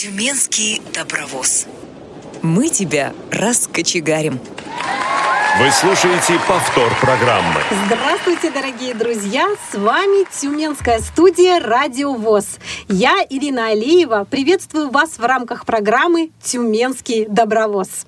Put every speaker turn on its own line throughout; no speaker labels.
Тюменский добровоз.
Мы тебя раскочегарим.
Вы слушаете повтор программы.
Здравствуйте, дорогие друзья! С вами Тюменская студия «Радио ВОЗ». Я, Ирина Алиева, приветствую вас в рамках программы «Тюменский добровоз».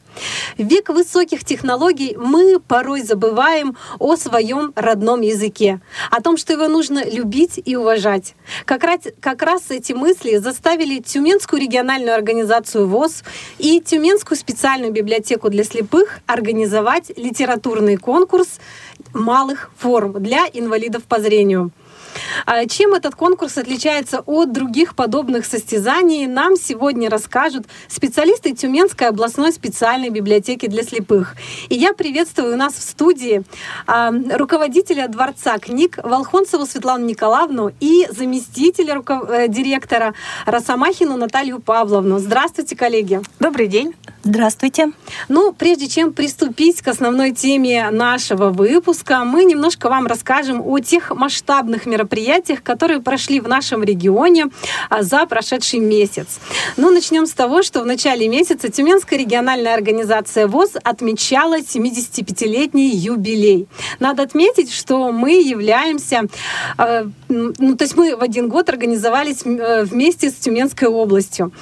В век высоких технологий мы порой забываем о своем родном языке, о том, что его нужно любить и уважать. Как раз, как раз эти мысли заставили Тюменскую региональную организацию ВОЗ и Тюменскую специальную библиотеку для слепых организовать литературный конкурс малых форм для инвалидов по зрению. А чем этот конкурс отличается от других подобных состязаний, нам сегодня расскажут специалисты Тюменской областной специальной библиотеки для слепых. И я приветствую у нас в студии а, руководителя Дворца книг Волхонцеву Светлану Николаевну и заместителя руков... Э, директора Росомахину Наталью Павловну. Здравствуйте, коллеги.
Добрый день.
Здравствуйте.
Ну, прежде чем приступить к основной теме нашего выпуска, мы немножко вам расскажем о тех масштабных мероприятиях, которые прошли в нашем регионе а, за прошедший месяц. Ну, начнем с того, что в начале месяца Тюменская региональная организация ВОЗ отмечала 75-летний юбилей. Надо отметить, что мы являемся, э, ну, то есть мы в один год организовались э, вместе с Тюменской областью.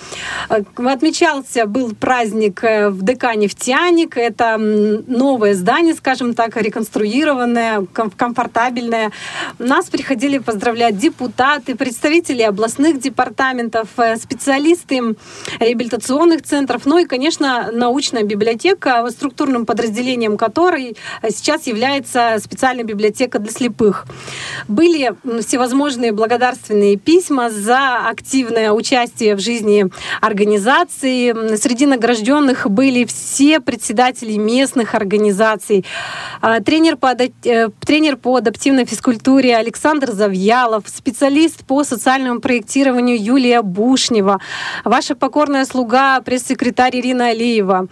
Э, отмечался был праздник праздник э, в ДК «Нефтяник». Это новое здание, скажем так, реконструированное, комфортабельное. Нас приходили поздравлять депутаты, представители областных департаментов, э, специалисты реабилитационных центров, ну и, конечно, научная библиотека, структурным подразделением которой сейчас является специальная библиотека для слепых. Были всевозможные благодарственные письма за активное участие в жизни организации. Среди награжденных были все председатели местных организаций. А, тренер по, э, тренер по адаптивной физкультуре Александр Завьялов, специалист по социальному проектированию Юлия Бушнева, ваша покорная слуга, пресс-секретарь Ирина Алиева,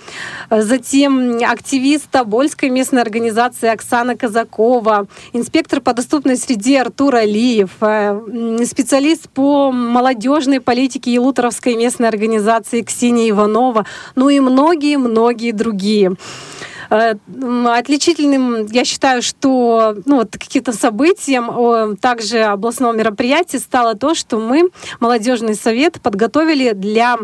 затем активист Тобольской местной организации Оксана Казакова, инспектор по доступной среде Артур Алиев, э, специалист по молодежной политике Елуторовской местной организации Ксения Иванова, ну и многие-многие другие. Э, отличительным, я считаю, что ну, вот каким-то событием также областного мероприятия стало то, что мы, молодежный совет, подготовили для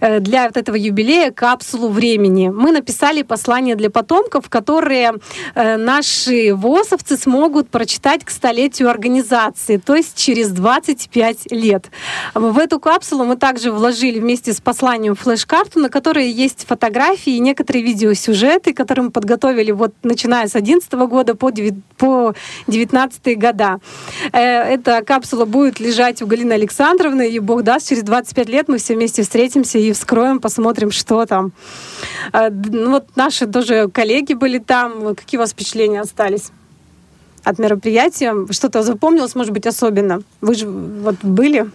для вот этого юбилея капсулу времени. Мы написали послание для потомков, которые э, наши ВОСовцы смогут прочитать к столетию организации, то есть через 25 лет. В эту капсулу мы также вложили вместе с посланием флеш-карту, на которой есть фотографии и некоторые видеосюжеты, которые мы подготовили вот начиная с 2011 года по 2019 года. Э, эта капсула будет лежать у Галины Александровны, и Бог даст, через 25 лет мы все вместе встретимся и вскроем, посмотрим, что там. А, ну, вот наши тоже коллеги были там. Какие у вас впечатления остались? от мероприятия? Что-то запомнилось, может быть, особенно? Вы же вот были,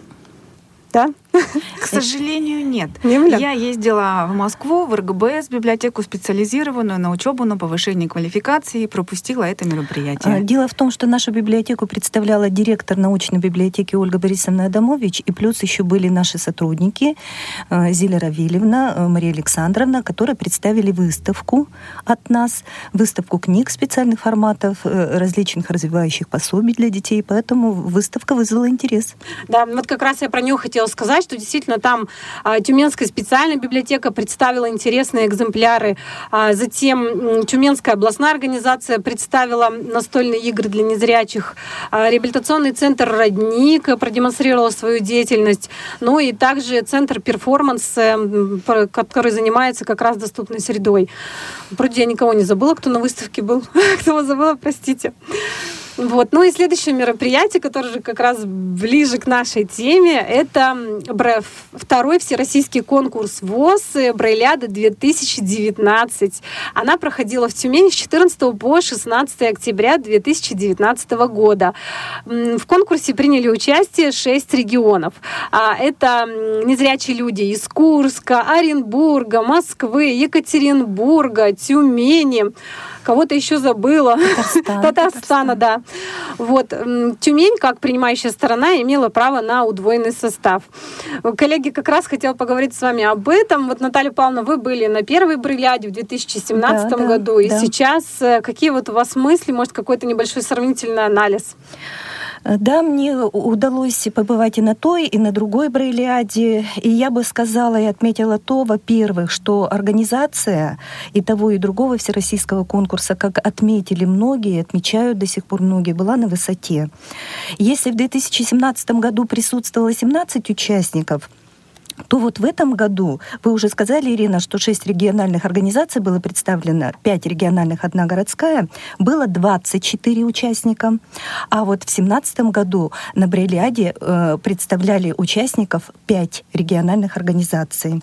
да?
К сожалению, нет. Я ездила в Москву, в РГБС, библиотеку специализированную на учебу, на повышение квалификации и пропустила это мероприятие.
А, дело в том, что нашу библиотеку представляла директор научной библиотеки Ольга Борисовна Адамович, и плюс еще были наши сотрудники э, Зиля Равильевна, э, Мария Александровна, которые представили выставку от нас, выставку книг специальных форматов, э, различных развивающих пособий для детей, поэтому выставка вызвала интерес.
Да, вот как раз я про нее хотела сказать, что действительно там а, Тюменская специальная библиотека представила интересные экземпляры. А, затем Тюменская областная организация представила настольные игры для незрячих. А, реабилитационный центр «Родник» продемонстрировал свою деятельность. Ну и также центр «Перформанс», э, который занимается как раз доступной средой. Вроде я никого не забыла, кто на выставке был. Кто забыла, простите. Вот. Ну и следующее мероприятие, которое же как раз ближе к нашей теме, это второй всероссийский конкурс ВОЗ Брейляда 2019. Она проходила в Тюмени с 14 по 16 октября 2019 года. В конкурсе приняли участие 6 регионов. А, это незрячие люди из Курска, Оренбурга, Москвы, Екатеринбурга, Тюмени. Кого-то еще забыла. Татарстан. Татарстана, да. Вот. Тюмень, как принимающая сторона, имела право на удвоенный состав. Коллеги, как раз хотела поговорить с вами об этом. Вот, Наталья Павловна, вы были на первой брыляде в 2017 да, году, да, и да. сейчас э, какие вот у вас мысли, может, какой-то небольшой сравнительный анализ?
Да, мне удалось побывать и на той, и на другой Брайлиаде. И я бы сказала и отметила то, во-первых, что организация и того, и другого всероссийского конкурса, как отметили многие, отмечают до сих пор многие, была на высоте. Если в 2017 году присутствовало 17 участников, то вот в этом году, вы уже сказали, Ирина, что шесть региональных организаций было представлено, пять региональных, одна городская, было 24 участника. А вот в 2017 году на Брелиаде э, представляли участников пять региональных организаций.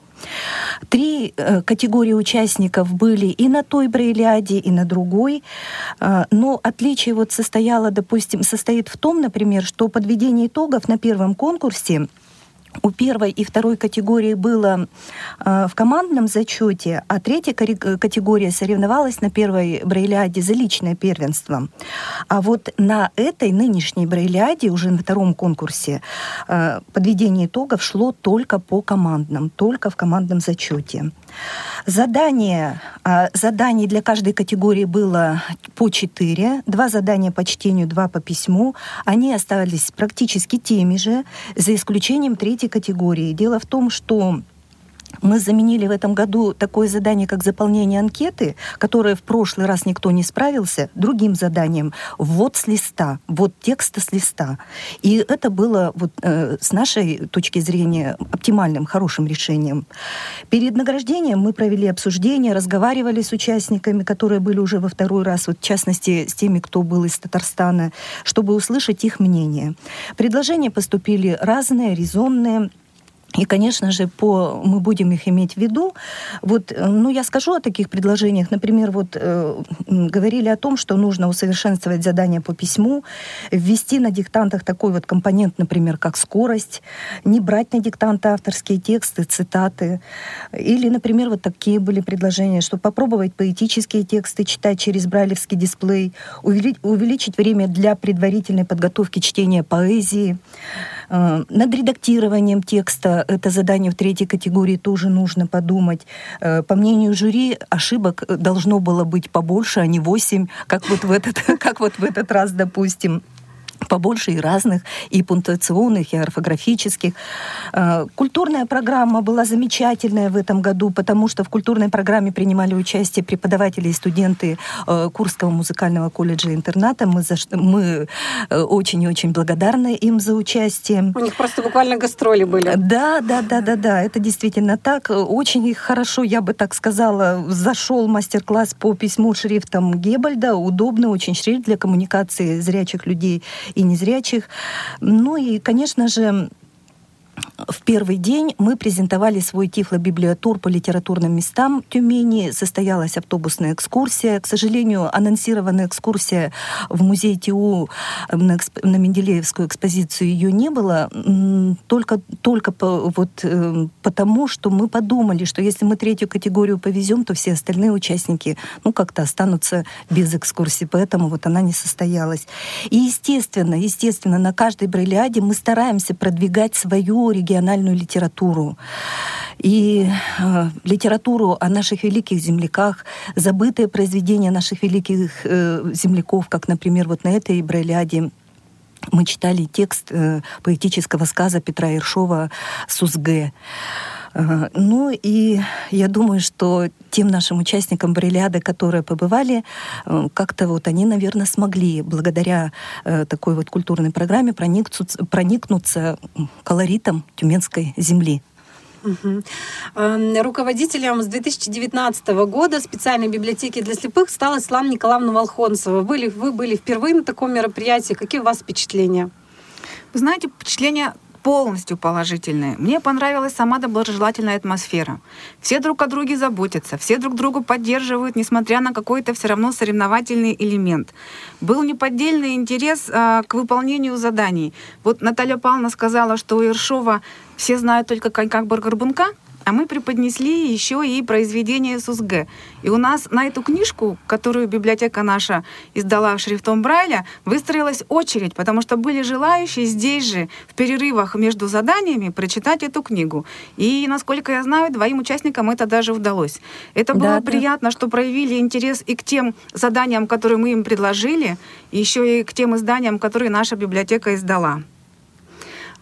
Три э, категории участников были и на той Брейляде, и на другой. Э, но отличие вот состояло, допустим, состоит в том, например, что подведение итогов на первом конкурсе у первой и второй категории было э, в командном зачете, а третья категория соревновалась на первой брейляде за личное первенство. А вот на этой нынешней брейляде, уже на втором конкурсе, э, подведение итогов шло только по командным, только в командном зачете. Задание, э, заданий для каждой категории было по четыре. Два задания по чтению, два по письму. Они остались практически теми же, за исключением третьей категории. Дело в том, что мы заменили в этом году такое задание, как заполнение анкеты, которое в прошлый раз никто не справился, другим заданием ввод с листа, ввод текста с листа. И это было вот, э, с нашей точки зрения оптимальным, хорошим решением. Перед награждением мы провели обсуждение, разговаривали с участниками, которые были уже во второй раз, вот, в частности, с теми, кто был из Татарстана, чтобы услышать их мнение. Предложения поступили разные, резонные. И, конечно же, по, мы будем их иметь в виду. Вот, э, ну, я скажу о таких предложениях. Например, вот э, говорили о том, что нужно усовершенствовать задания по письму, ввести на диктантах такой вот компонент, например, как скорость, не брать на диктанты авторские тексты, цитаты. Или, например, вот такие были предложения, что попробовать поэтические тексты читать через брайлевский дисплей, увеличить, время для предварительной подготовки чтения поэзии, над редактированием текста это задание в третьей категории тоже нужно подумать. Э, по мнению жюри, ошибок должно было быть побольше, а не 8, как вот в этот, как вот в этот раз, допустим побольше и разных, и пунктуационных, и орфографических. Э, культурная программа была замечательная в этом году, потому что в культурной программе принимали участие преподаватели и студенты э, Курского музыкального колледжа интерната. Мы, за, мы э, очень и очень благодарны им за участие.
У них просто буквально гастроли были.
Да, да, да, да, да, это действительно так. Очень хорошо, я бы так сказала, зашел мастер-класс по письму шрифтом Гебальда. Удобный очень шрифт для коммуникации зрячих людей и незрячих. Ну и, конечно же, в первый день мы презентовали свой тифлобиблиотур по литературным местам Тюмени. Состоялась автобусная экскурсия. К сожалению, анонсированная экскурсия в музей ТИУ на, эксп... на Менделеевскую экспозицию ее не было. Только, только по, вот, э, потому, что мы подумали, что если мы третью категорию повезем, то все остальные участники ну, как-то останутся без экскурсии. Поэтому вот она не состоялась. И естественно, естественно, на каждой бриллиаде мы стараемся продвигать свою региональную литературу. И э, литературу о наших великих земляках, забытые произведения наших великих э, земляков, как, например, вот на этой брайляде мы читали текст э, поэтического сказа Петра Ершова «Сузге». Ну и я думаю, что тем нашим участникам Бриллиады, которые побывали, э, как-то вот они, наверное, смогли благодаря э, такой вот культурной программе проникнуться, проникнуться колоритом тюменской земли.
Угу. Руководителем с 2019 года специальной библиотеки для слепых стала Светлана Николаевна Волхонцева. Были, вы были впервые на таком мероприятии. Какие у вас впечатления?
Вы знаете, впечатления полностью положительные. Мне понравилась сама доброжелательная атмосфера. Все друг о друге заботятся, все друг друга поддерживают, несмотря на какой-то все равно соревновательный элемент. Был неподдельный интерес а, к выполнению заданий. Вот Наталья Павловна сказала, что у Ершова все знают только конька Баргарбунка, а мы преподнесли еще и произведение СУСГ. И у нас на эту книжку, которую библиотека наша издала шрифтом Брайля, выстроилась очередь, потому что были желающие здесь же, в перерывах между заданиями, прочитать эту книгу. И, насколько я знаю, двоим участникам это даже удалось. Это было
Да, да.
приятно, что проявили интерес и к тем заданиям, которые мы им предложили, и еще и к тем изданиям, которые наша библиотека издала.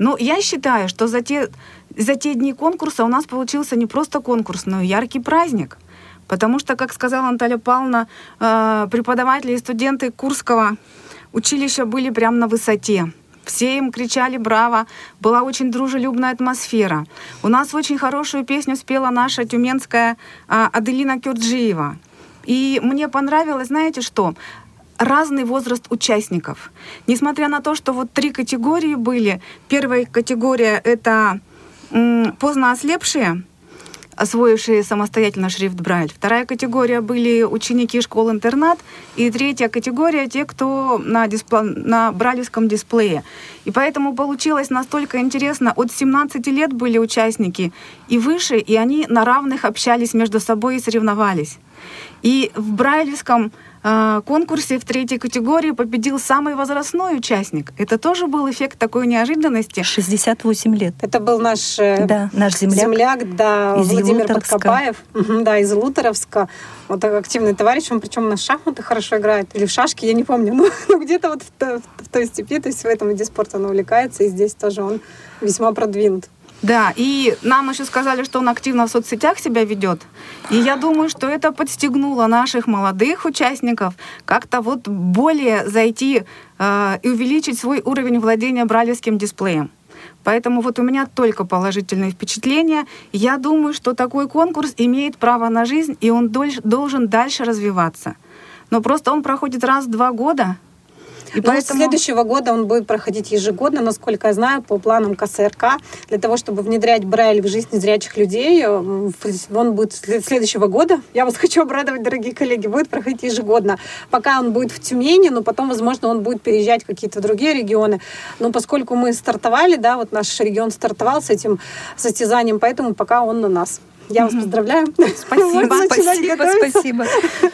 Но я считаю, что за те, за те дни конкурса у нас получился не просто конкурс, но и яркий праздник. Потому что, как сказала Наталья Павловна, э, преподаватели и студенты Курского училища были прямо на высоте. Все им кричали «Браво!», была очень дружелюбная атмосфера. У нас очень хорошую песню спела наша тюменская а, Аделина Кюрджиева. И мне понравилось, знаете что? Разный возраст участников. Несмотря на то, что вот три категории были. Первая категория — это поздно ослепшие, освоившие самостоятельно шрифт Брайль. Вторая категория были ученики школ-интернат. И третья категория — те, кто на, диспле... на брайлевском дисплее. И поэтому получилось настолько интересно. От 17 лет были участники и выше, и они на равных общались между собой и соревновались. И в брайлевском конкурсе в третьей категории победил самый возрастной участник. Это тоже был эффект такой неожиданности.
68 лет.
Это был наш э,
Да, наш земляк.
земляк, да,
Из
Владимир. Подкопаев, да, из Лутеровска. Вот активный товарищ, он причем на шахматы хорошо играет, или в шашки, я не помню, но, ну, где-то вот в, то- в той степи, то есть в этом виде спорта он увлекается, и здесь тоже он весьма продвинут.
Да, и нам еще сказали, что он активно в соцсетях себя ведет. И я думаю, что это подстегнуло наших молодых участников как-то вот более зайти э, и увеличить свой уровень владения бралевским дисплеем. Поэтому вот у меня только положительные впечатления. Я думаю, что такой конкурс имеет право на жизнь, и он дольш- должен дальше развиваться. Но просто он проходит раз в два года. И
Но с следующего года он будет проходить ежегодно, насколько я знаю, по планам КСРК, для того, чтобы внедрять Брайль в жизнь незрячих людей. в- Он будет с след- следующего года, я вас хочу обрадовать, дорогие коллеги, будет проходить ежегодно. Пока он будет в Тюмени, но потом, возможно, он будет переезжать в какие-то другие регионы. Но поскольку мы стартовали, да, вот наш регион стартовал с этим состязанием, поэтому пока он на нас. Я вас поздравляю.
Спасибо,
Спасибо, спасибо.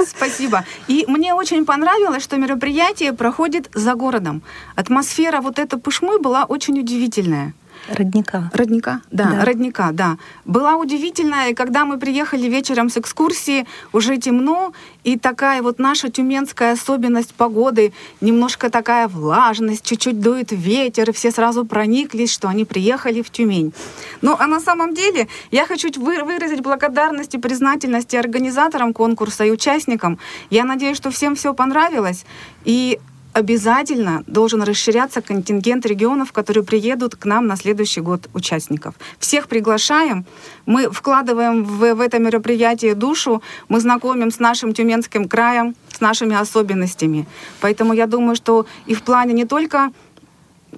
Спасибо. И мне очень понравилось, что мероприятие проходит за городом. Атмосфера вот этой пушмы была очень удивительная.
Родника.
Родника? Да,
Да.
родника, да. Была удивительная, и когда мы приехали вечером с экскурсии, уже темно, и такая вот наша тюменская особенность погоды, немножко такая влажность, чуть-чуть дует ветер, и все сразу прониклись, что они приехали в Тюмень. Ну, а на самом деле я хочу вы- выразить благодарность и признательность и организаторам конкурса, и участникам. Я надеюсь, что всем все понравилось, и обязательно должен расширяться контингент регионов, которые приедут к нам на следующий год участников. Всех приглашаем. Мы вкладываем в, в это мероприятие душу, мы знакомим с нашим Тюменским краем, с нашими особенностями. Поэтому я думаю, что и в плане не только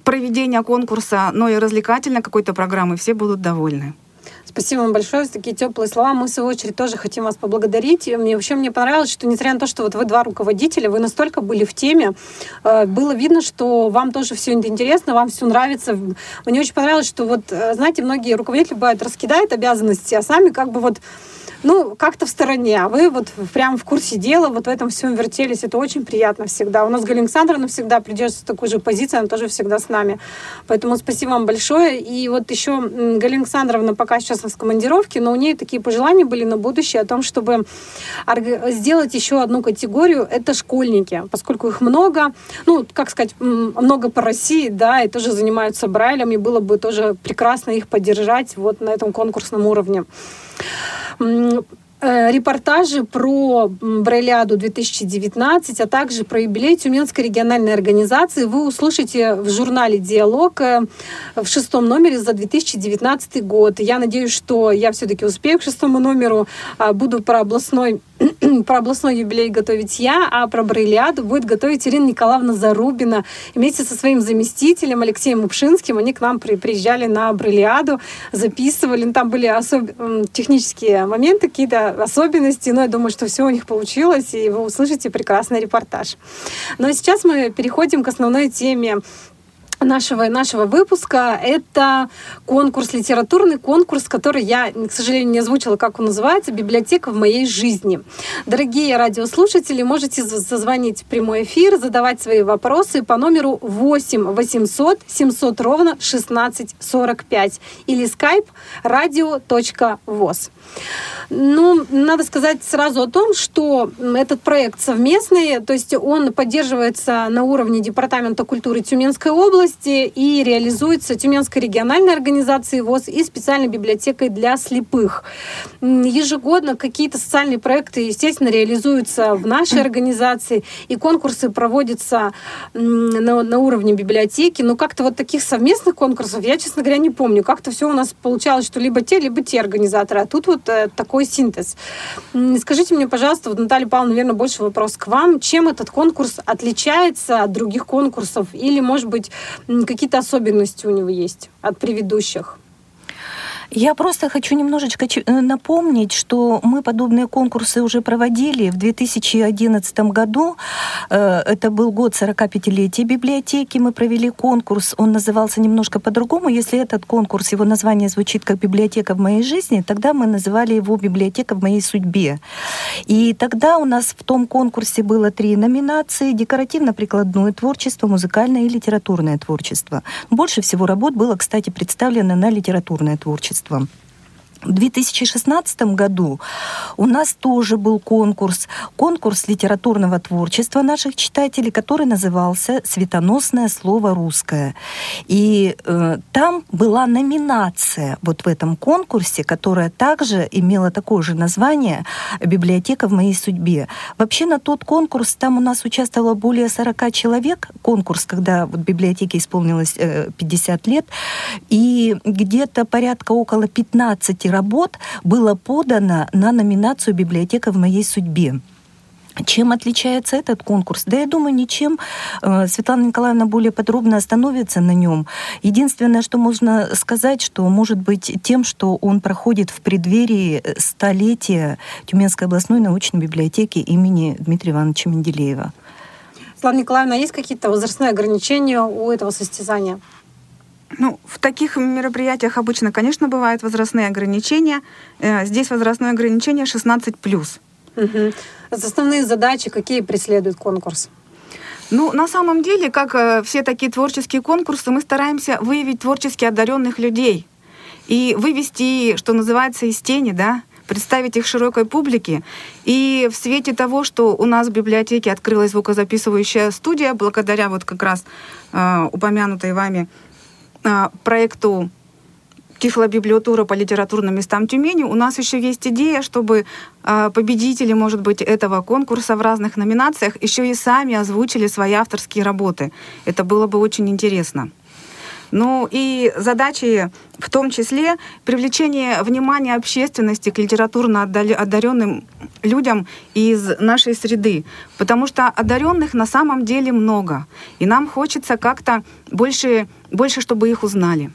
проведения конкурса, но и развлекательной какой-то программы все будут довольны.
Спасибо вам большое за такие теплые слова. Мы, в свою очередь, тоже хотим вас поблагодарить. Мне вообще мне понравилось, что несмотря на то, что вот вы два руководителя, вы настолько были в теме, э, было видно, что вам тоже все это интересно, вам все нравится. Мне очень понравилось, что вот, э, знаете, многие руководители бывают раскидают обязанности, а сами как бы вот ну, как-то в стороне, а вы вот прям в курсе дела, вот в этом всем вертелись, это очень приятно всегда. У нас Галина Александровна всегда придерживается такой же позиции, она тоже всегда с нами. Поэтому спасибо вам большое. И вот еще Галина Александровна пока сейчас в командировке, но у нее такие пожелания были на будущее о том, чтобы сделать еще одну категорию, это школьники, поскольку их много, ну, как сказать, много по России, да, и тоже занимаются Брайлем, и было бы тоже прекрасно их поддержать вот на этом конкурсном уровне. Э, Репортажи про м, Брайляду 2019, а также про юбилей Тюменской региональной организации вы услышите в журнале «Диалог» э, в шестом номере за 2019 год. Я надеюсь, что я все-таки успею к шестому номеру. А, Буду про областной про областной юбилей готовить я, а про Брайляду будет готовить Ирина Николаевна Зарубина. Вместе со своим заместителем Алексеем Упшинским они к нам при- приезжали на Брайляду, записывали. Ну, Там были особ- технические моменты, какие-то особенности, но я думаю, что все у них получилось, и вы услышите прекрасный репортаж. Ну а сейчас мы переходим к основной теме нашего, нашего выпуска. Это конкурс, литературный конкурс, который я, к сожалению, не озвучила, как он называется, «Библиотека в моей жизни». Дорогие радиослушатели, можете зазвонить в прямой эфир, задавать свои вопросы по номеру 8 800 700 ровно 1645 или skype radio.voz. Ну, надо сказать сразу о том, что этот проект совместный, то есть он поддерживается на уровне Департамента культуры Тюменской области и реализуется Тюменской региональной организацией ВОЗ и специальной библиотекой для слепых. Ежегодно какие-то социальные проекты, естественно, реализуются в нашей организации, и конкурсы проводятся на, на уровне библиотеки, но как-то вот таких совместных конкурсов я, честно говоря, не помню. Как-то все у нас получалось, что либо те, либо те организаторы, а тут вот э, такой синтез. Скажите мне, пожалуйста, вот Наталья Павловна, наверное, больше вопрос к вам. Чем этот конкурс отличается от других конкурсов? Или, может быть, какие-то особенности у него есть от предыдущих?
Я просто хочу немножечко э, напомнить, что мы подобные конкурсы уже проводили в 2011 году. Э, это был год 45-летия библиотеки. Мы провели конкурс. Он назывался немножко по-другому. Если этот конкурс, его название звучит как «Библиотека в моей жизни», тогда мы называли его «Библиотека в моей судьбе». И тогда у нас в том конкурсе было три номинации. Декоративно-прикладное творчество, музыкальное и литературное творчество. Больше всего работ было, кстати, представлено на литературное творчество творчеством. В 2016 году у нас тоже был конкурс, конкурс литературного творчества наших читателей, который назывался «Светоносное слово русское». И э, там была номинация вот в этом конкурсе, которая также имела такое же название «Библиотека в моей судьбе». Вообще на тот конкурс там у нас участвовало более 40 человек. Конкурс, когда вот библиотеке исполнилось э, 50 лет. И где-то порядка около 15 работ было подано на номинацию «Библиотека в моей судьбе». Чем отличается этот конкурс? Да, я думаю, ничем. Э, Светлана Николаевна более подробно остановится на нем. Единственное, что можно сказать, что может быть тем, что он проходит в преддверии столетия Тюменской областной научной библиотеки имени Дмитрия Ивановича Менделеева.
Светлана Николаевна, есть какие-то возрастные ограничения у этого состязания?
Ну, в таких мероприятиях обычно, конечно, бывают возрастные ограничения. Э, здесь возрастное ограничение 16 плюс.
Угу. Основные задачи, какие преследует конкурс?
Ну, на самом деле, как э, все такие творческие конкурсы, мы стараемся выявить творчески одаренных людей и вывести, что называется, из тени, да, представить их широкой публике. И в свете того, что у нас в библиотеке открылась звукозаписывающая студия, благодаря вот как раз э, упомянутой вами проекту Тифлобиблиотура по литературным местам Тюмени, у нас еще есть идея, чтобы э, победители, может быть, этого конкурса в разных номинациях еще и сами озвучили свои авторские работы. Это было бы очень интересно. Ну и задачи в том числе привлечение внимания общественности к литературно одаренным людям из нашей среды. Потому что одаренных на самом деле много. И нам хочется как-то больше, больше, чтобы их узнали.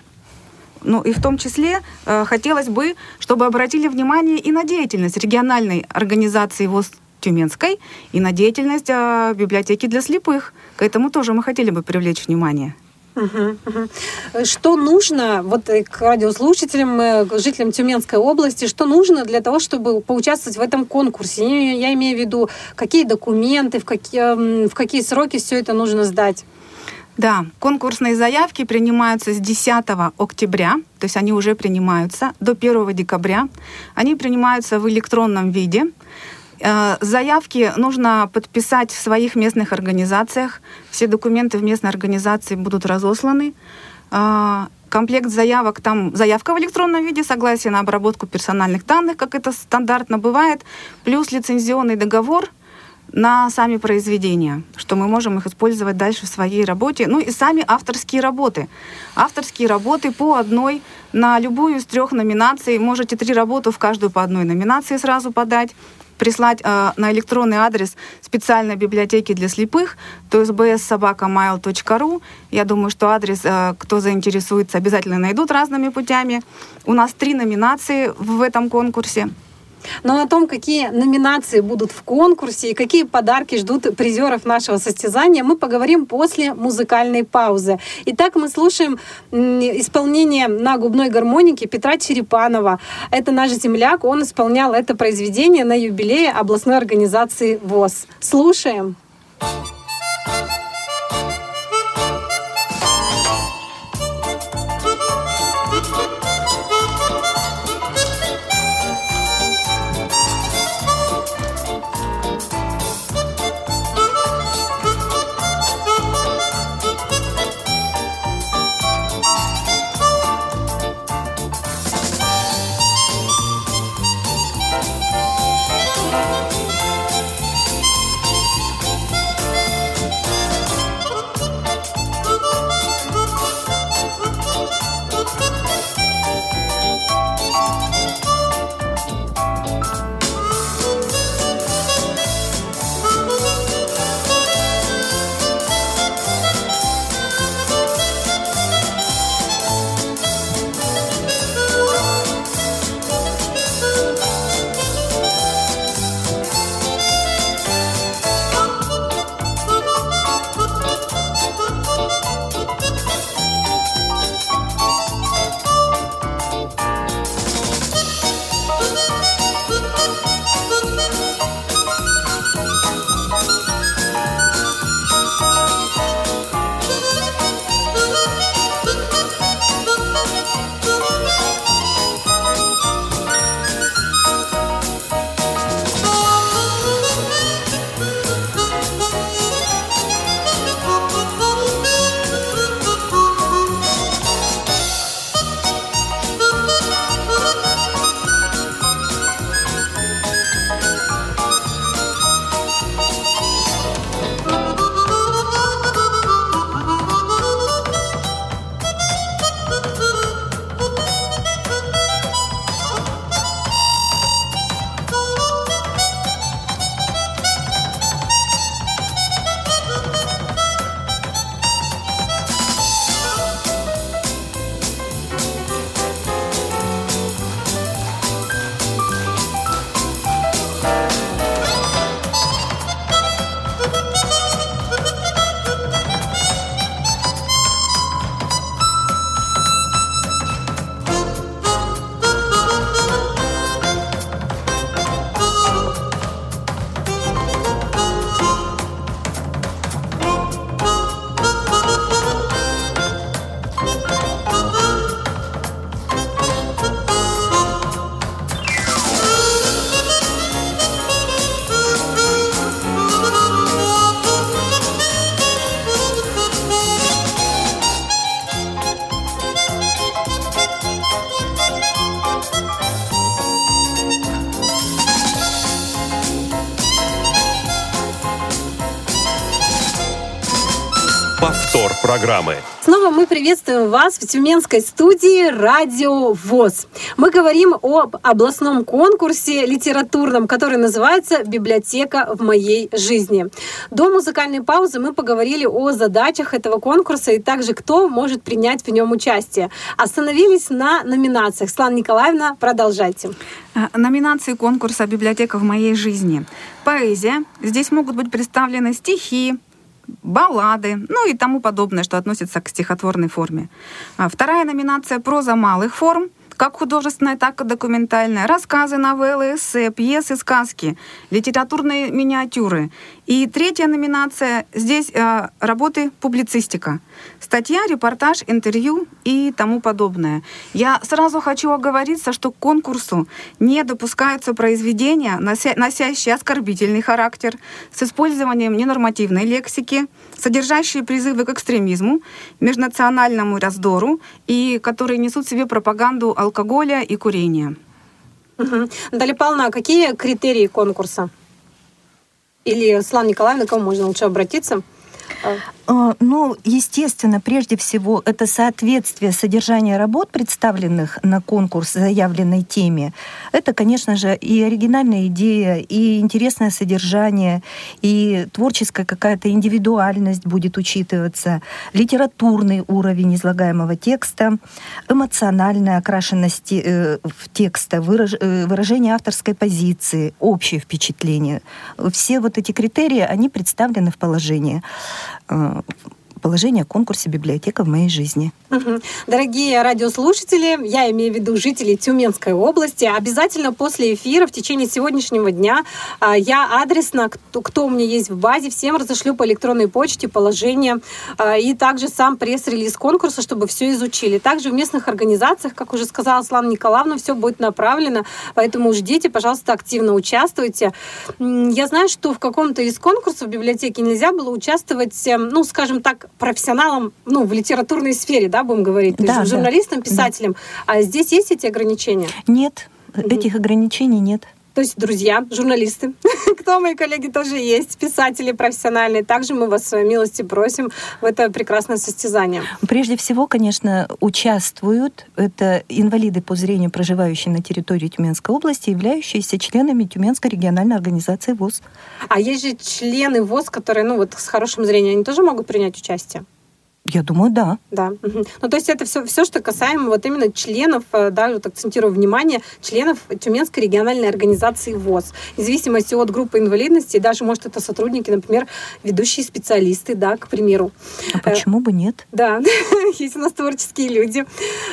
Ну и в том числе э, хотелось бы, чтобы обратили внимание и на деятельность региональной организации ВОЗ Тюменской и на деятельность э, библиотеки для слепых. К этому тоже мы хотели бы привлечь внимание.
Что нужно вот э, к радиослушателям, э, жителям Тюменской области, что нужно для того, чтобы поучаствовать в этом конкурсе? Я имею в виду, какие документы, в какие, в какие сроки все это нужно сдать?
Да, конкурсные заявки принимаются с 10 октября, то есть они уже принимаются до 1 декабря. Они принимаются в электронном виде. Э, заявки нужно подписать в своих местных организациях. Все документы в местной организации будут разосланы. Э, комплект заявок, там заявка в электронном виде, согласие на обработку персональных данных, как это стандартно бывает, плюс лицензионный договор на сами произведения, что мы можем их использовать дальше в своей работе. Ну и сами авторские работы. Авторские работы по одной на любую из трех номинаций. Можете три работы в каждую по одной номинации сразу подать прислать э, на электронный адрес специальной библиотеки для слепых, то есть bssobakamail.ru. Я думаю, что адрес, э, кто заинтересуется, обязательно найдут разными путями. У нас три номинации в этом конкурсе.
Но о том, какие номинации будут в конкурсе и какие подарки ждут призеров нашего состязания, мы поговорим после музыкальной паузы. Итак, мы слушаем исполнение на губной гармонике Петра Черепанова. Это наш земляк, он исполнял это произведение на юбилее областной организации ВОЗ. Слушаем. Слушаем.
программы.
Приветствуем вас в Тюменской студии «Радио ВОЗ». Мы говорим об областном конкурсе литературном, который называется «Библиотека в моей жизни». До музыкальной паузы мы поговорили о задачах этого конкурса и также кто может принять в нем участие. Остановились на номинациях. Светлана Николаевна, продолжайте.
Э, номинации конкурса «Библиотека в моей жизни». Поэзия. Здесь могут быть представлены стихи, баллады, ну и тому подобное, что относится к стихотворной форме. А вторая номинация «Проза малых форм», как художественная, так и документальная, рассказы, новеллы, эссе, пьесы, сказки, литературные миниатюры. И третья номинация здесь э, работы публицистика. Статья, репортаж, интервью и тому подобное. Я сразу хочу оговориться, что к конкурсу не допускаются произведения, нося, носящие оскорбительный характер, с использованием ненормативной лексики, содержащие призывы к экстремизму, межнациональному раздору и которые несут в себе пропаганду алкоголя и курения.
Угу. Наталья Павловна, а какие критерии конкурса? Или Слава Николаевна, к кому можно лучше обратиться?
А, ну, естественно, прежде всего, это соответствие содержания работ, представленных на конкурс заявленной теме. Это, конечно же, и оригинальная идея, и интересное содержание, и творческая какая-то индивидуальность будет учитываться, литературный уровень излагаемого текста, эмоциональная окрашенность э, текста, выраж, э, выражение авторской позиции, общее впечатление. Все вот эти критерии, они представлены в положении. Э, uh, положение о конкурсе «Библиотека в моей жизни».
Дорогие радиослушатели, я имею в виду жителей Тюменской области, обязательно после эфира в течение сегодняшнего дня а, я адресно, кто, кто у меня есть в базе, всем разошлю по электронной почте положение а, и также сам пресс-релиз конкурса, чтобы все изучили. Также в местных организациях, как уже сказала Слава Николаевна, все будет направлено, поэтому ждите, пожалуйста, активно участвуйте. Я знаю, что в каком-то из конкурсов в библиотеке нельзя было участвовать, эм, ну, скажем так, профессионалам ну, в литературной сфере, да, будем говорить, то да, есть да. журналистам, писателям. Да. А здесь есть эти ограничения?
Нет, угу. этих ограничений нет.
То есть друзья, журналисты, кто мои коллеги тоже есть, писатели профессиональные. Также мы вас милости просим в это прекрасное состязание.
Прежде всего, конечно, участвуют это инвалиды по зрению, проживающие на территории Тюменской области, являющиеся членами Тюменской региональной организации ВОЗ.
А есть же члены ВОЗ, которые ну, вот, с хорошим зрением, они тоже могут принять участие?
Я думаю, да.
Да. Ну, то есть это все, все, что касаемо вот именно членов, э, да, вот акцентирую внимание, членов Тюменской региональной организации ВОЗ. В зависимости от группы инвалидности, даже, может, это сотрудники, например, ведущие специалисты, да, к примеру.
А почему бы нет?
Да, есть у нас творческие люди.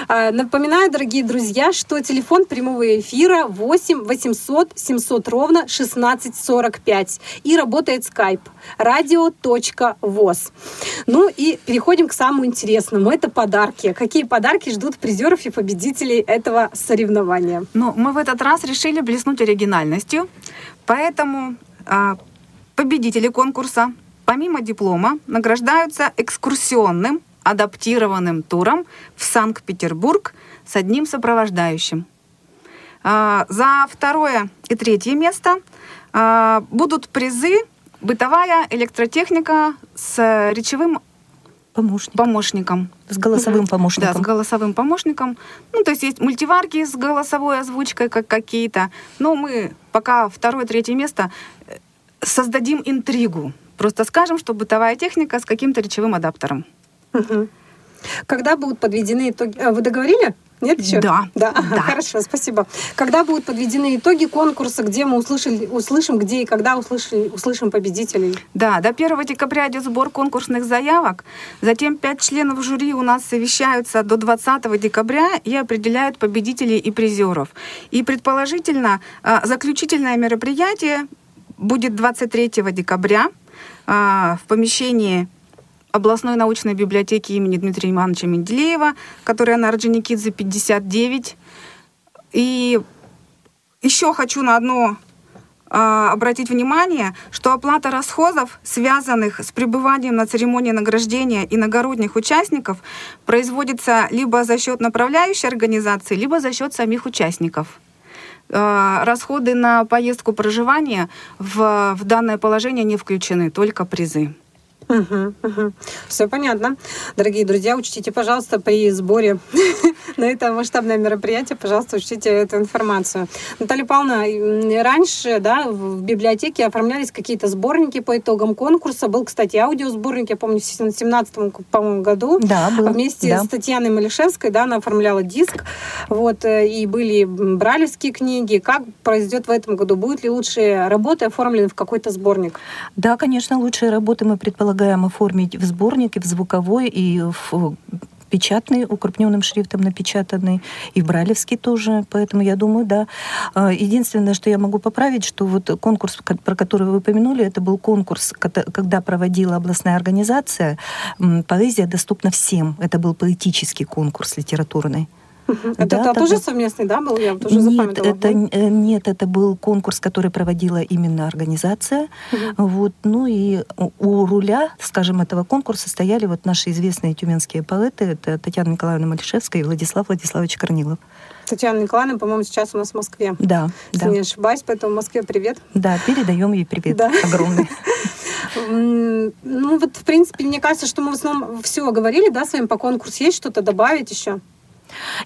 А, напоминаю, дорогие друзья, что телефон прямого эфира 8 800 700 ровно 1645. И работает скайп radio.voz. Ну и переходим переходим к самому интересному. Это подарки. Какие подарки ждут призеров и победителей этого соревнования?
Ну, мы в этот раз решили блеснуть оригинальностью, поэтому а, победители конкурса помимо диплома награждаются экскурсионным адаптированным туром в Санкт-Петербург с одним сопровождающим. А, за второе и третье место а, будут призы бытовая электротехника с речевым
Помощник.
помощником.
С голосовым помощником.
Да, с голосовым помощником. Ну, то есть есть мультиварки с голосовой озвучкой как какие-то. Но мы пока второе, третье место э, создадим интригу. Просто скажем, что бытовая техника с каким-то речевым адаптером.
Когда будут подведены итоги? А, вы договорили? Нет еще?
Да.
Да, да. хорошо, спасибо. Когда будут подведены итоги конкурса, где мы услышали, услышим, где и когда услышали, услышим победителей?
Да, до 1 декабря идет сбор конкурсных заявок. Затем пять членов жюри у нас совещаются до 20 декабря и определяют победителей и призеров. И предположительно, а, заключительное мероприятие будет 23 декабря а, в помещении областной научной библиотеки имени Дмитрия Ивановича Менделеева, которая на Орджоникидзе 59. И еще хочу на одно а, обратить внимание, что оплата расходов, связанных с пребыванием на церемонии награждения иногородних участников, производится либо за счет направляющей организации, либо за счет самих участников. А, расходы на поездку проживания в, в данное положение не включены, только призы.
Угу, угу. Все понятно. Дорогие друзья, учтите, пожалуйста, при сборе на это масштабное мероприятие, пожалуйста, учтите эту информацию. Наталья Павловна, раньше да, в библиотеке оформлялись какие-то сборники по итогам конкурса. Был, кстати, аудиосборник, я помню, в 2017 году.
Да, был.
Вместе
да.
с Татьяной Малишевской, да, она оформляла диск. Вот, э, и были бралевские книги. Как произойдет в этом году? Будут ли лучшие работы оформлены в какой-то сборник?
Да, конечно, лучшие работы мы предполагаем предлагаем оформить в сборнике, в звуковой и в печатный, укрупненным шрифтом напечатанный, и в брайлевский тоже. Поэтому я думаю, да. А, единственное, что я могу поправить, что вот конкурс, про который вы упомянули, это был конкурс, когда проводила областная организация. Поэзия доступна всем. Это был поэтический конкурс литературный.
Это, да, это тоже совместный, да, был? Я тоже
нет, это, э, нет, это был конкурс, который проводила именно организация. Угу. Вот, ну и у руля, скажем, этого конкурса стояли вот наши известные тюменские поэты. Это Татьяна Николаевна Малишевская и Владислав Владиславович Корнилов.
Татьяна Николаевна, по-моему, сейчас у нас в Москве.
Да.
Если
да.
не ошибаюсь, поэтому в Москве привет.
Да, передаем ей привет да. огромный.
Ну, вот, в принципе, мне кажется, что мы в основном все говорили, да, с вами по конкурсу. Есть что-то добавить еще?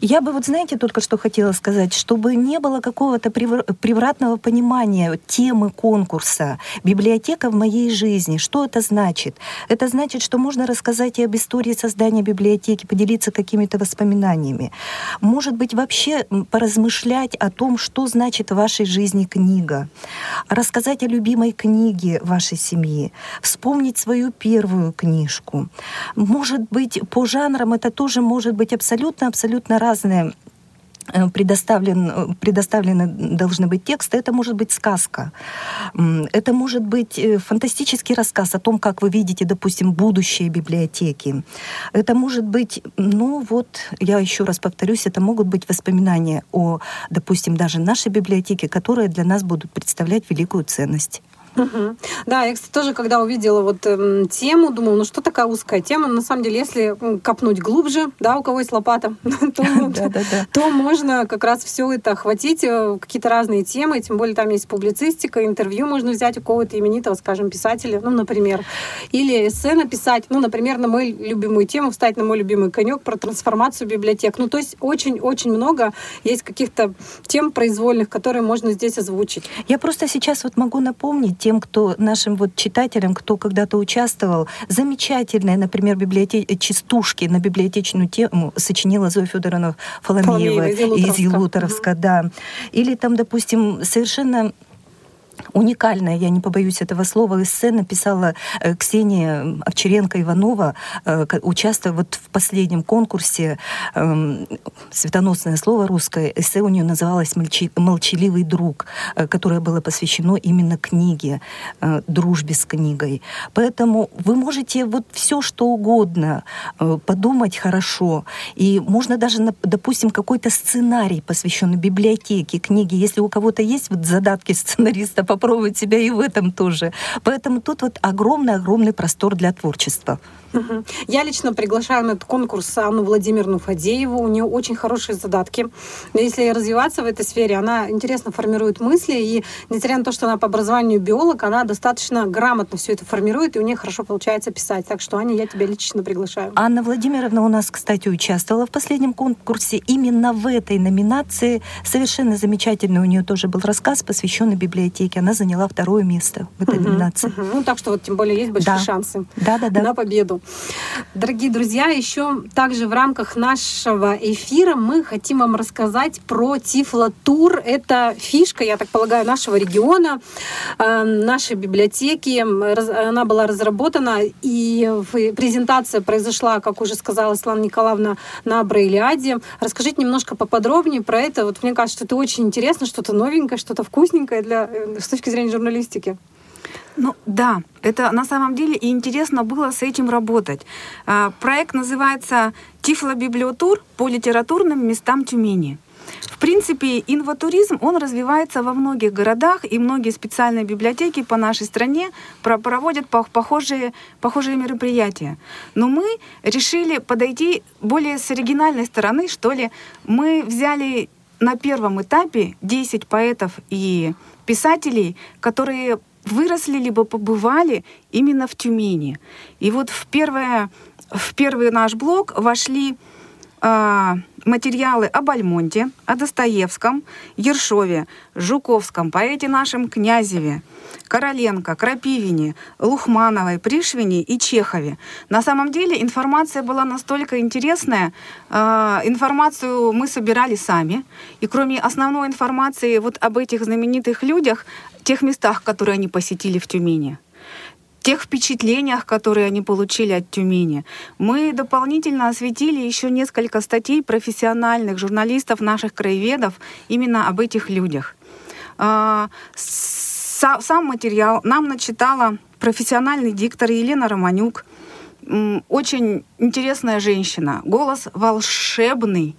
Я бы, вот знаете, только что хотела сказать, чтобы не было какого-то превратного понимания темы конкурса «Библиотека в моей жизни». Что это значит? Это значит, что можно рассказать и об истории создания библиотеки, поделиться какими-то воспоминаниями. Может быть, вообще поразмышлять о том, что значит в вашей жизни книга. Рассказать о любимой книге вашей семьи. Вспомнить свою первую книжку. Может быть, по жанрам это тоже может быть абсолютно-абсолютно абсолютно разные э, предоставлен, э, предоставлены должны быть тексты. Это может быть сказка. Это может быть э, фантастический рассказ о том, как вы видите, допустим, будущее библиотеки. Это может быть, ну вот, я еще раз повторюсь, это могут быть воспоминания о, допустим, даже нашей библиотеке, которые для нас будут представлять великую ценность.
Угу. Да, я, кстати, тоже, когда увидела вот э, тему, думала, ну что такая узкая тема? На самом деле, если копнуть глубже, да, у кого есть лопата, то можно как раз все это охватить, э, какие-то разные темы, тем более там есть публицистика, интервью можно взять у кого-то именитого, скажем, писателя, ну, например, или эссе написать, ну, например, на мою любимую тему, встать на мой любимый конек про трансформацию библиотек. Ну, то есть очень-очень много есть каких-то тем произвольных, которые можно здесь озвучить.
Я просто сейчас вот могу напомнить тем, кто нашим вот читателям, кто когда-то участвовал, замечательные, например, библиотеки, частушки на библиотечную тему сочинила Зоя Федоровна Фоломеева из Елуторовска, да. Или там, допустим, совершенно уникальное, я не побоюсь этого слова, эссе написала э, Ксения Овчаренко-Иванова, э, участвуя вот в последнем конкурсе эм, «Светоносное слово русское». Эссе у нее называлось «Молчаливый друг», э, которое было посвящено именно книге, дружбе с книгой. Поэтому вы можете вот все что угодно подумать хорошо. И можно даже, допустим, какой-то сценарий, посвященный библиотеке, книге. Если у кого-то есть вот задатки сценариста попробовать себя и в этом тоже. Поэтому тут вот огромный-огромный простор для творчества.
Я лично приглашаю на этот конкурс Анну Владимировну Фадееву. У нее очень хорошие задатки. Если развиваться в этой сфере, она интересно формирует мысли. И несмотря на то, что она по образованию биолог, она достаточно грамотно все это формирует, и у нее хорошо получается писать. Так что, Аня, я тебя лично приглашаю.
Анна Владимировна у нас, кстати, участвовала в последнем конкурсе. Именно в этой номинации совершенно замечательный у нее тоже был рассказ, посвященный библиотеке. Она заняла второе место в этой угу, номинации.
Угу. Ну, так что вот тем более есть большие
да.
шансы
да, да, да.
на победу. Дорогие друзья, еще также в рамках нашего эфира мы хотим вам рассказать про Тифло-тур. Это фишка, я так полагаю, нашего региона, э, нашей библиотеки. Она была разработана, и презентация произошла, как уже сказала Светлана Николаевна, на Брейлиаде. Расскажите немножко поподробнее про это. Вот мне кажется, что это очень интересно, что-то новенькое, что-то вкусненькое для, э, с точки зрения журналистики.
Ну да, это на самом деле и интересно было с этим работать. А, проект называется «Тифлобиблиотур по литературным местам Тюмени». В принципе, инватуризм, он развивается во многих городах, и многие специальные библиотеки по нашей стране проводят похожие, похожие мероприятия. Но мы решили подойти более с оригинальной стороны, что ли. Мы взяли на первом этапе 10 поэтов и писателей, которые выросли либо побывали именно в Тюмени. И вот в, первое, в первый наш блок вошли э, материалы об Альмонте, о Достоевском, Ершове, Жуковском, поэте нашем Князеве, Короленко, Крапивине, Лухмановой, Пришвине и Чехове. На самом деле информация была настолько интересная. Э, информацию мы собирали сами. И кроме основной информации вот об этих знаменитых людях, тех местах, которые они посетили в Тюмени, тех впечатлениях, которые они получили от Тюмени. Мы дополнительно осветили еще несколько статей профессиональных журналистов, наших краеведов именно об этих людях. А, сам материал нам начитала профессиональный диктор Елена Романюк, очень интересная женщина, голос волшебный,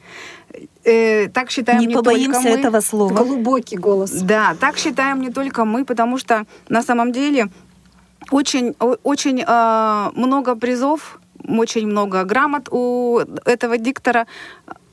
э, так считаем не, не побоимся только мы. этого слова.
Глубокий голос.
Да, так считаем не только мы, потому что на самом деле очень, очень э, много призов, очень много грамот у этого диктора.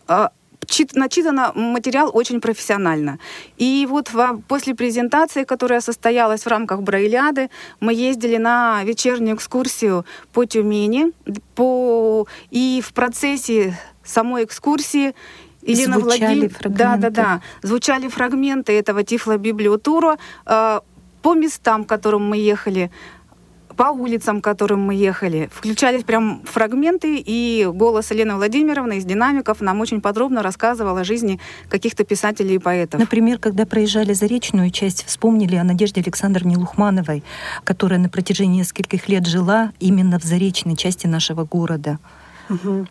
Э, чит, начитано материал очень профессионально. И вот в, после презентации, которая состоялась в рамках Брайлиады, мы ездили на вечернюю экскурсию по Тюмени. По, и в процессе самой экскурсии Елена Владимировна... Да, да, да. Звучали фрагменты этого тифлобиблиотура э, по местам, к которым мы ехали по улицам, которым мы ехали. Включались прям фрагменты, и голос Елены Владимировны из динамиков нам очень подробно рассказывал о жизни каких-то писателей и поэтов.
Например, когда проезжали заречную часть, вспомнили о Надежде Александровне Лухмановой, которая на протяжении нескольких лет жила именно в заречной части нашего города.
Угу.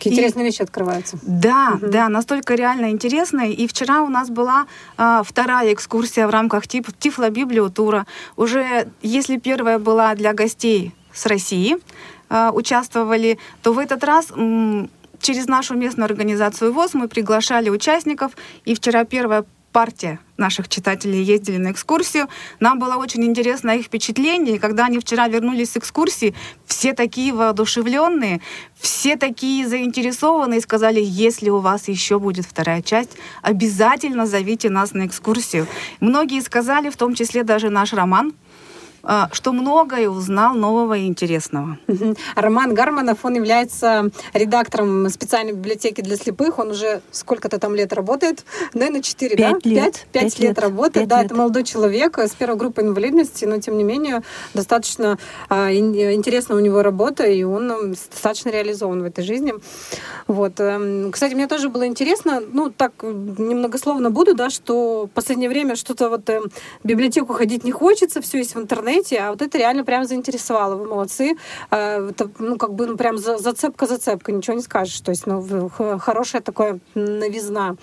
Какие интересные вещи открываются.
Да, угу. да, настолько реально интересные. И вчера у нас была а, вторая экскурсия в рамках тип, Тифлобиблиотура. Уже если первая была для гостей с России, а, участвовали, то в этот раз м, через нашу местную организацию ВОЗ мы приглашали участников. И вчера первая партия наших читателей ездили на экскурсию. Нам было очень интересно их впечатление. И когда они вчера вернулись с экскурсии, все такие воодушевленные, все такие заинтересованные, сказали, если у вас еще будет вторая часть, обязательно зовите нас на экскурсию. Многие сказали, в том числе даже наш роман, что многое узнал нового и интересного.
Роман Гарманов, он является редактором специальной библиотеки для слепых. Он уже сколько-то там лет работает. Наверное, 4,
да?
Лет. 5? 5 лет, лет работает. 5 да, лет. это молодой человек с первой группы инвалидности, но тем не менее достаточно а, интересна у него работа, и он достаточно реализован в этой жизни. Вот. Эм, кстати, мне тоже было интересно, ну, так немногословно буду, да, что в последнее время что-то вот э, в библиотеку ходить не хочется, все есть в интернете, интернете, а вот это реально прям заинтересовало. Вы молодцы. А, это, ну, как бы, ну, прям зацепка-зацепка, ничего не скажешь. То есть, ну, хорошая такая новизна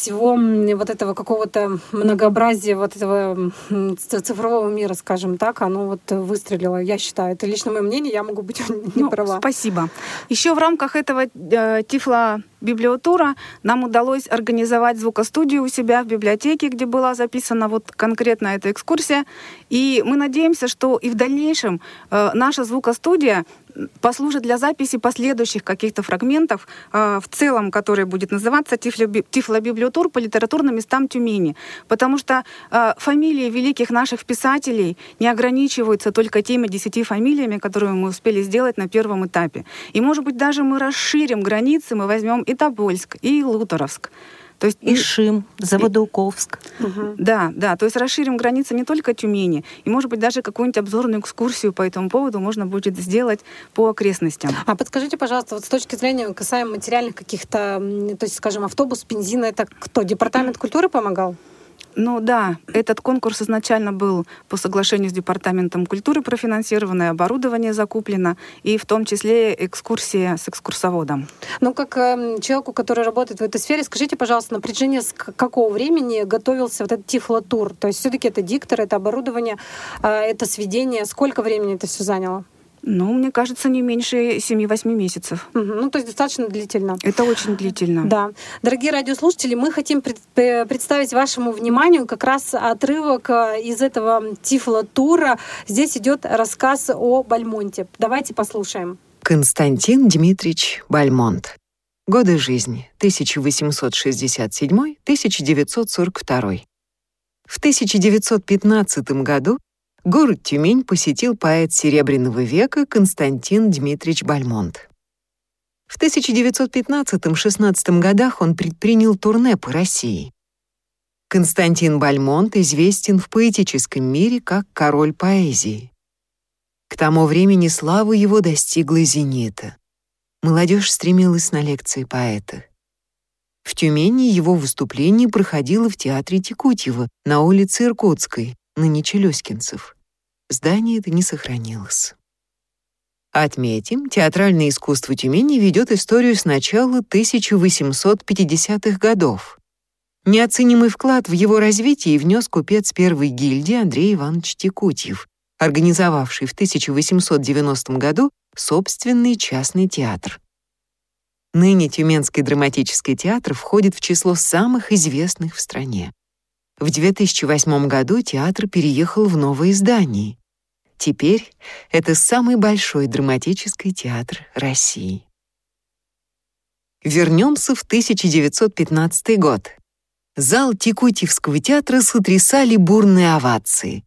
всего вот этого какого-то многообразия вот этого цифрового мира, скажем так, оно вот выстрелило, я считаю. Это лично мое мнение, я могу быть не ну, права.
Спасибо. Еще в рамках этого э, Тифла библиотура нам удалось организовать звукостудию у себя в библиотеке, где была записана вот конкретно эта экскурсия. И мы надеемся, что и в дальнейшем э, наша звукостудия послужит для записи последующих каких-то фрагментов, э, в целом, который будет называться «Тифлобиблиотур по литературным местам Тюмени». Потому что э, фамилии великих наших писателей не ограничиваются только теми десяти фамилиями, которые мы успели сделать на первом этапе. И, может быть, даже мы расширим границы, мы возьмем и Тобольск, и Луторовск.
То есть Ишим, Заводоуковск.
Угу. Да, да. То есть расширим границы не только Тюмени, и, может быть, даже какую-нибудь обзорную экскурсию по этому поводу можно будет сделать по окрестностям.
А подскажите, пожалуйста, вот с точки зрения касаемо материальных каких-то, то есть, скажем, автобус, бензина, это кто? Департамент культуры помогал?
Ну да, этот конкурс изначально был по соглашению с Департаментом культуры профинансированное, оборудование закуплено, и в том числе экскурсия с экскурсоводом.
Ну, как э, человеку, который работает в этой сфере, скажите, пожалуйста, на протяжении какого времени готовился вот этот тифлотур? То есть все-таки это диктор, это оборудование, э, это сведение. Сколько времени это все заняло?
Ну, мне кажется, не меньше 7-8 месяцев.
Угу. Ну, то есть достаточно длительно.
Это очень длительно.
Да. Дорогие радиослушатели, мы хотим представить вашему вниманию как раз отрывок э, из этого тифло-тура. Здесь идет рассказ о Бальмонте. Давайте послушаем.
Константин Дмитриевич Бальмонт. Годы жизни 1867-1942. В 1915 году Город Тюмень посетил поэт Серебряного века Константин Дмитриевич Бальмонт. В 1915-16 годах он предпринял турне по России. Константин Бальмонт известен в поэтическом мире как король поэзии. К тому времени слава его достигла зенита. Молодежь стремилась на лекции поэта. В Тюмени его выступление проходило в театре Текутьева на улице Иркутской, ныне Челюскинцев. Здание это не сохранилось. Отметим, театральное искусство Тюмени ведет историю с начала 1850-х годов. Неоценимый вклад в его развитие внес купец первой гильдии Андрей Иванович Текутьев, организовавший в 1890 году собственный частный театр. Ныне Тюменский драматический театр входит в число самых известных в стране. В 2008 году театр переехал в новое здание. Теперь это самый большой драматический театр России. Вернемся в 1915 год. Зал Текутьевского театра сотрясали бурные овации.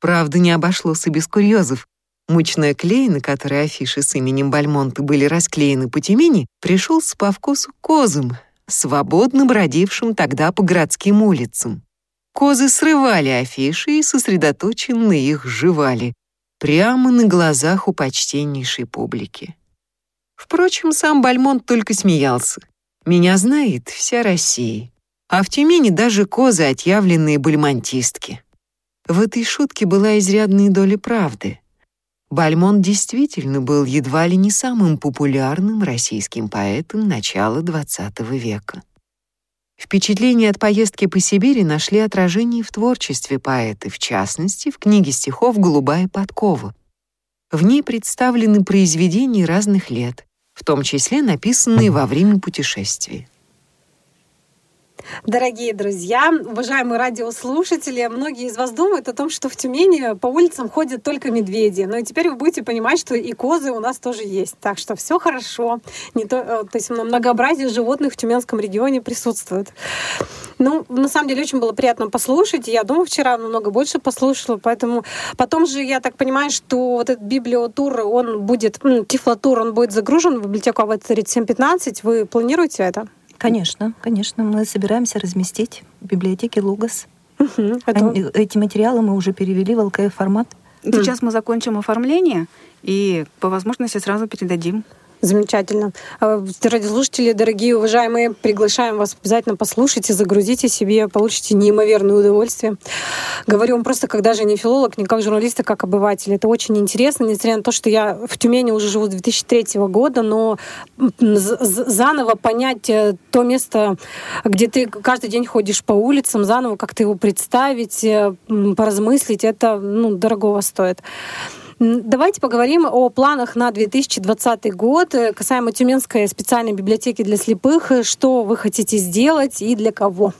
Правда, не обошлось и без курьезов. Мучная клей, на которой афиши с именем Бальмонта были расклеены по Тюмени, пришелся по вкусу козам, свободно бродившим тогда по городским улицам. Козы срывали афиши и сосредоточенно их жевали, прямо на глазах у почтеннейшей публики. Впрочем, сам Бальмонт только смеялся. «Меня знает вся Россия. А в Тюмени даже козы отъявленные бальмонтистки». В этой шутке была изрядная доля правды. Бальмонт действительно был едва ли не самым популярным российским поэтом начала XX века. Впечатления от поездки по Сибири нашли отражение в творчестве поэта, в частности, в книге стихов «Голубая подкова». В ней представлены произведения разных лет, в том числе написанные во время путешествия.
Дорогие друзья, уважаемые радиослушатели, многие из вас думают о том, что в Тюмени по улицам ходят только медведи. Но и теперь вы будете понимать, что и козы у нас тоже есть. Так что все хорошо. Не то, э, то есть многообразие животных в Тюменском регионе присутствует. Ну, на самом деле, очень было приятно послушать. Я дома вчера намного больше послушала, поэтому потом же я так понимаю, что вот этот библиотур, он будет, тифлотур, он будет загружен в библиотеку АВ 3715. Вы планируете это?
Конечно, конечно. Мы собираемся разместить в библиотеке Лугас. Угу, это... Эти материалы мы уже перевели в ЛКФ-формат.
Сейчас мы закончим оформление и по возможности сразу передадим
Замечательно. А, радиослушатели, дорогие, уважаемые, приглашаем вас обязательно послушать и загрузите себе, получите неимоверное удовольствие. Говорю вам просто, когда же не филолог, не как журналист, а как обыватель. Это очень интересно, несмотря на то, что я в Тюмени уже живу с 2003 года, но заново понять э, то место, где ты каждый день ходишь по улицам, заново как-то его представить, э, поразмыслить, это ну, дорогого стоит. Давайте поговорим о планах на 2020 год э, касаемо Тюменской специальной библиотеки для слепых. Что вы хотите сделать и для кого?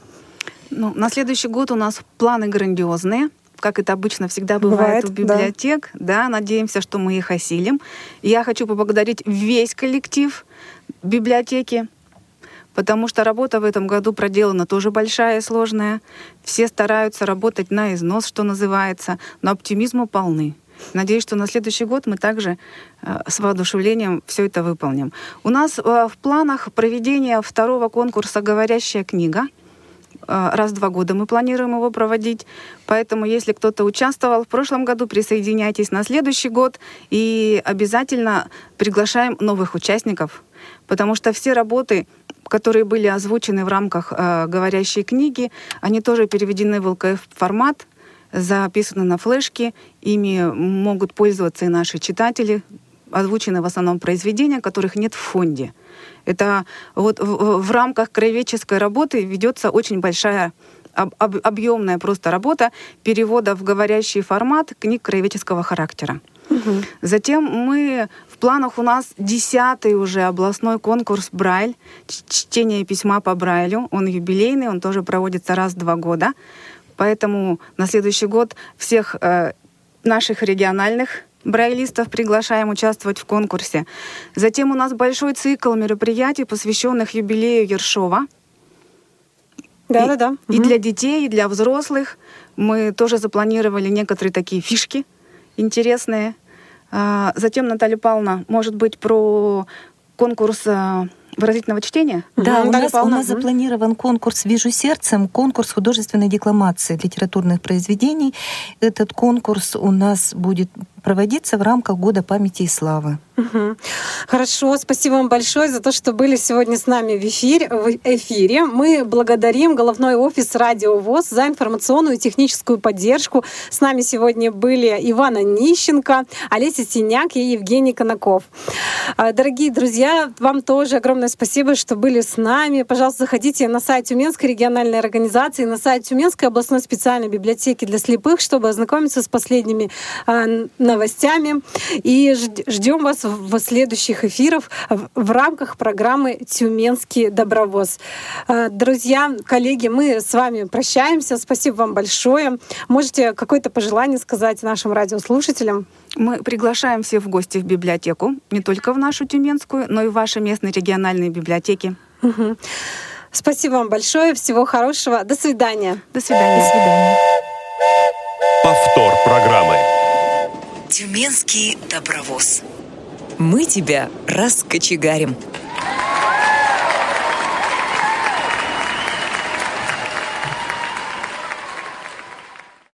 Ну, на следующий год у нас планы грандиозные как это обычно всегда бывает, бывает у библиотек. Да. да, надеемся, что мы их осилим. Я хочу поблагодарить весь коллектив библиотеки, потому что работа в этом году проделана тоже большая и сложная. Все стараются работать на износ, что называется, но оптимизма полны. Надеюсь, что на следующий год мы также э, с воодушевлением все это выполним. У нас э, в планах проведение второго конкурса «Говорящая книга». Э, раз в два года мы планируем его проводить. Поэтому, если кто-то участвовал в прошлом году, присоединяйтесь на следующий год и обязательно приглашаем новых участников, потому что все работы, которые были озвучены в рамках э, говорящей книги, они тоже переведены в ЛКФ формат, записаны на флешке, ими могут пользоваться и наши читатели, озвучены в основном произведения, которых нет в фонде. Это вот в, в рамках краеведческой работы ведется очень большая об, об, объемная просто работа перевода в говорящий формат книг краеведческого характера. Угу. Затем мы в планах у нас десятый уже областной конкурс Брайль, чтение письма по Брайлю. Он юбилейный, он тоже проводится раз в два года. Поэтому на следующий год всех э, наших региональных брайлистов приглашаем участвовать в конкурсе. Затем у нас большой цикл мероприятий, посвященных юбилею Ершова.
Да, и, да, да.
И угу. для детей, и для взрослых. Мы тоже запланировали некоторые такие фишки интересные. А, затем Наталья Павловна, может быть, про конкурс а, выразительного чтения?
Да, угу, у, нас, у нас запланирован конкурс «Вижу сердцем», конкурс художественной декламации литературных произведений. Этот конкурс у нас будет проводиться в рамках Года памяти и славы.
Угу. Хорошо, спасибо вам большое за то, что были сегодня с нами в эфире. В эфире. Мы благодарим головной офис Радио ВОЗ за информационную и техническую поддержку. С нами сегодня были Ивана Нищенко, Олеся Синяк и Евгений Конаков. А, дорогие друзья, вам тоже огромное спасибо, что были с нами. Пожалуйста, заходите на сайт Тюменской региональной организации, на сайт Тюменской областной специальной библиотеки для слепых, чтобы ознакомиться с последними а, новостями. И ждем вас в следующих эфирах в рамках программы «Тюменский добровоз». А, друзья, коллеги, мы с вами прощаемся. Спасибо вам большое. Можете какое-то пожелание сказать нашим радиослушателям?
Мы приглашаем всех в гости в библиотеку, не только в нашу Тюменскую, но и в ваши местные региональные библиотеки.
Угу. Спасибо вам большое, всего хорошего, до свидания.
До свидания.
До свидания.
Повтор программы.
Тюменский добровоз.
Мы тебя раскочегарим.